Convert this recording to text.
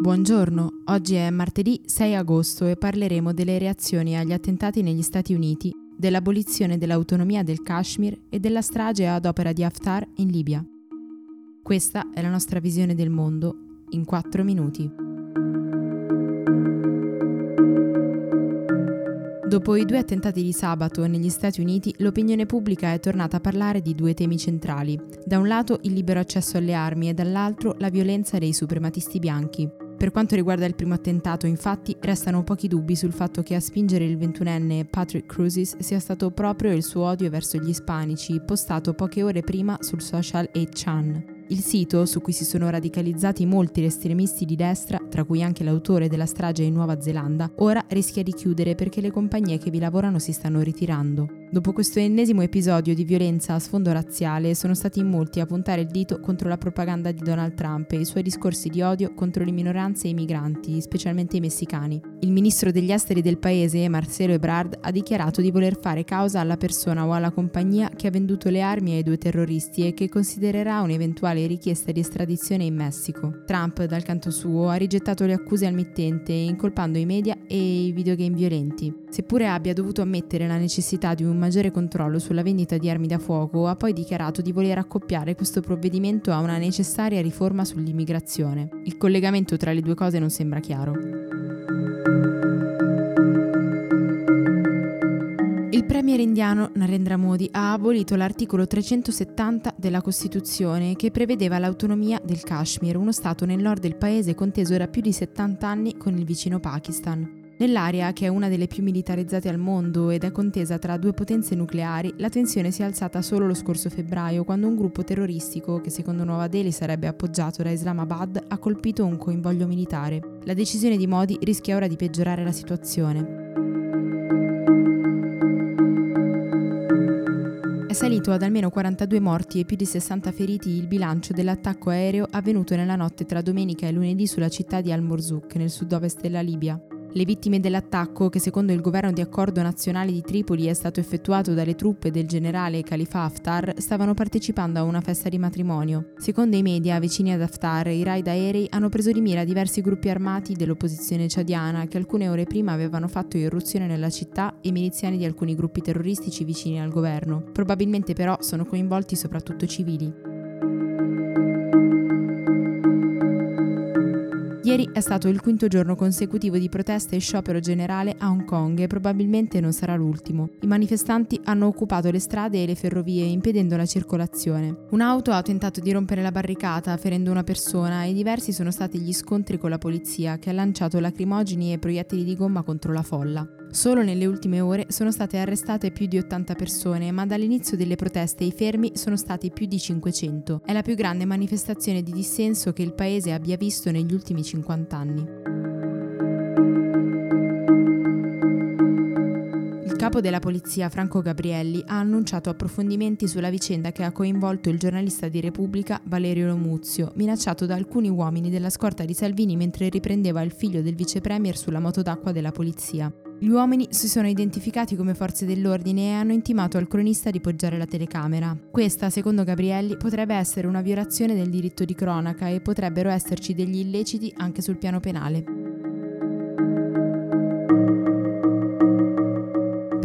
Buongiorno, oggi è martedì 6 agosto e parleremo delle reazioni agli attentati negli Stati Uniti, dell'abolizione dell'autonomia del Kashmir e della strage ad opera di Haftar in Libia. Questa è la nostra visione del mondo in 4 minuti. Dopo i due attentati di sabato negli Stati Uniti, l'opinione pubblica è tornata a parlare di due temi centrali. Da un lato il libero accesso alle armi e dall'altro la violenza dei suprematisti bianchi. Per quanto riguarda il primo attentato, infatti, restano pochi dubbi sul fatto che a spingere il ventunenne Patrick Cruises sia stato proprio il suo odio verso gli ispanici, postato poche ore prima sul social 8chan. Il sito, su cui si sono radicalizzati molti estremisti di destra, tra cui anche l'autore della strage in Nuova Zelanda, ora rischia di chiudere perché le compagnie che vi lavorano si stanno ritirando. Dopo questo ennesimo episodio di violenza a sfondo razziale, sono stati in molti a puntare il dito contro la propaganda di Donald Trump e i suoi discorsi di odio contro le minoranze e i migranti, specialmente i messicani. Il ministro degli esteri del paese, Marcelo Ebrard, ha dichiarato di voler fare causa alla persona o alla compagnia che ha venduto le armi ai due terroristi e che considererà un'eventuale eventuale richiesta di estradizione in Messico. Trump, dal canto suo, ha rigettato le accuse al mittente, incolpando i media e i videogame violenti. Seppure abbia dovuto ammettere la necessità di un maggiore controllo sulla vendita di armi da fuoco, ha poi dichiarato di voler accoppiare questo provvedimento a una necessaria riforma sull'immigrazione. Il collegamento tra le due cose non sembra chiaro. Premier indiano Narendra Modi ha abolito l'articolo 370 della Costituzione che prevedeva l'autonomia del Kashmir, uno stato nel nord del paese conteso da più di 70 anni con il vicino Pakistan. Nell'area, che è una delle più militarizzate al mondo ed è contesa tra due potenze nucleari, la tensione si è alzata solo lo scorso febbraio, quando un gruppo terroristico, che secondo Nuova Delhi sarebbe appoggiato da Islamabad, ha colpito un coinvoglio militare. La decisione di Modi rischia ora di peggiorare la situazione. Salito ad almeno 42 morti e più di 60 feriti il bilancio dell'attacco aereo avvenuto nella notte tra domenica e lunedì sulla città di Al-Morzuk, nel sud-ovest della Libia. Le vittime dell'attacco, che secondo il governo di accordo nazionale di Tripoli è stato effettuato dalle truppe del generale Khalifa Haftar, stavano partecipando a una festa di matrimonio. Secondo i media vicini ad Haftar, i raid aerei hanno preso di mira diversi gruppi armati dell'opposizione ciadiana che alcune ore prima avevano fatto irruzione nella città e miliziani di alcuni gruppi terroristici vicini al governo. Probabilmente però sono coinvolti soprattutto civili. Ieri è stato il quinto giorno consecutivo di proteste e sciopero generale a Hong Kong e probabilmente non sarà l'ultimo. I manifestanti hanno occupato le strade e le ferrovie impedendo la circolazione. Un'auto ha tentato di rompere la barricata ferendo una persona e diversi sono stati gli scontri con la polizia che ha lanciato lacrimogeni e proiettili di gomma contro la folla. Solo nelle ultime ore sono state arrestate più di 80 persone, ma dall'inizio delle proteste i fermi sono stati più di 500. È la più grande manifestazione di dissenso che il paese abbia visto negli ultimi 50 anni. Capo della polizia Franco Gabrielli ha annunciato approfondimenti sulla vicenda che ha coinvolto il giornalista di Repubblica Valerio Lomuzio, minacciato da alcuni uomini della scorta di Salvini mentre riprendeva il figlio del vice premier sulla moto d'acqua della polizia. Gli uomini si sono identificati come forze dell'ordine e hanno intimato al cronista di poggiare la telecamera. Questa, secondo Gabrielli, potrebbe essere una violazione del diritto di cronaca e potrebbero esserci degli illeciti anche sul piano penale.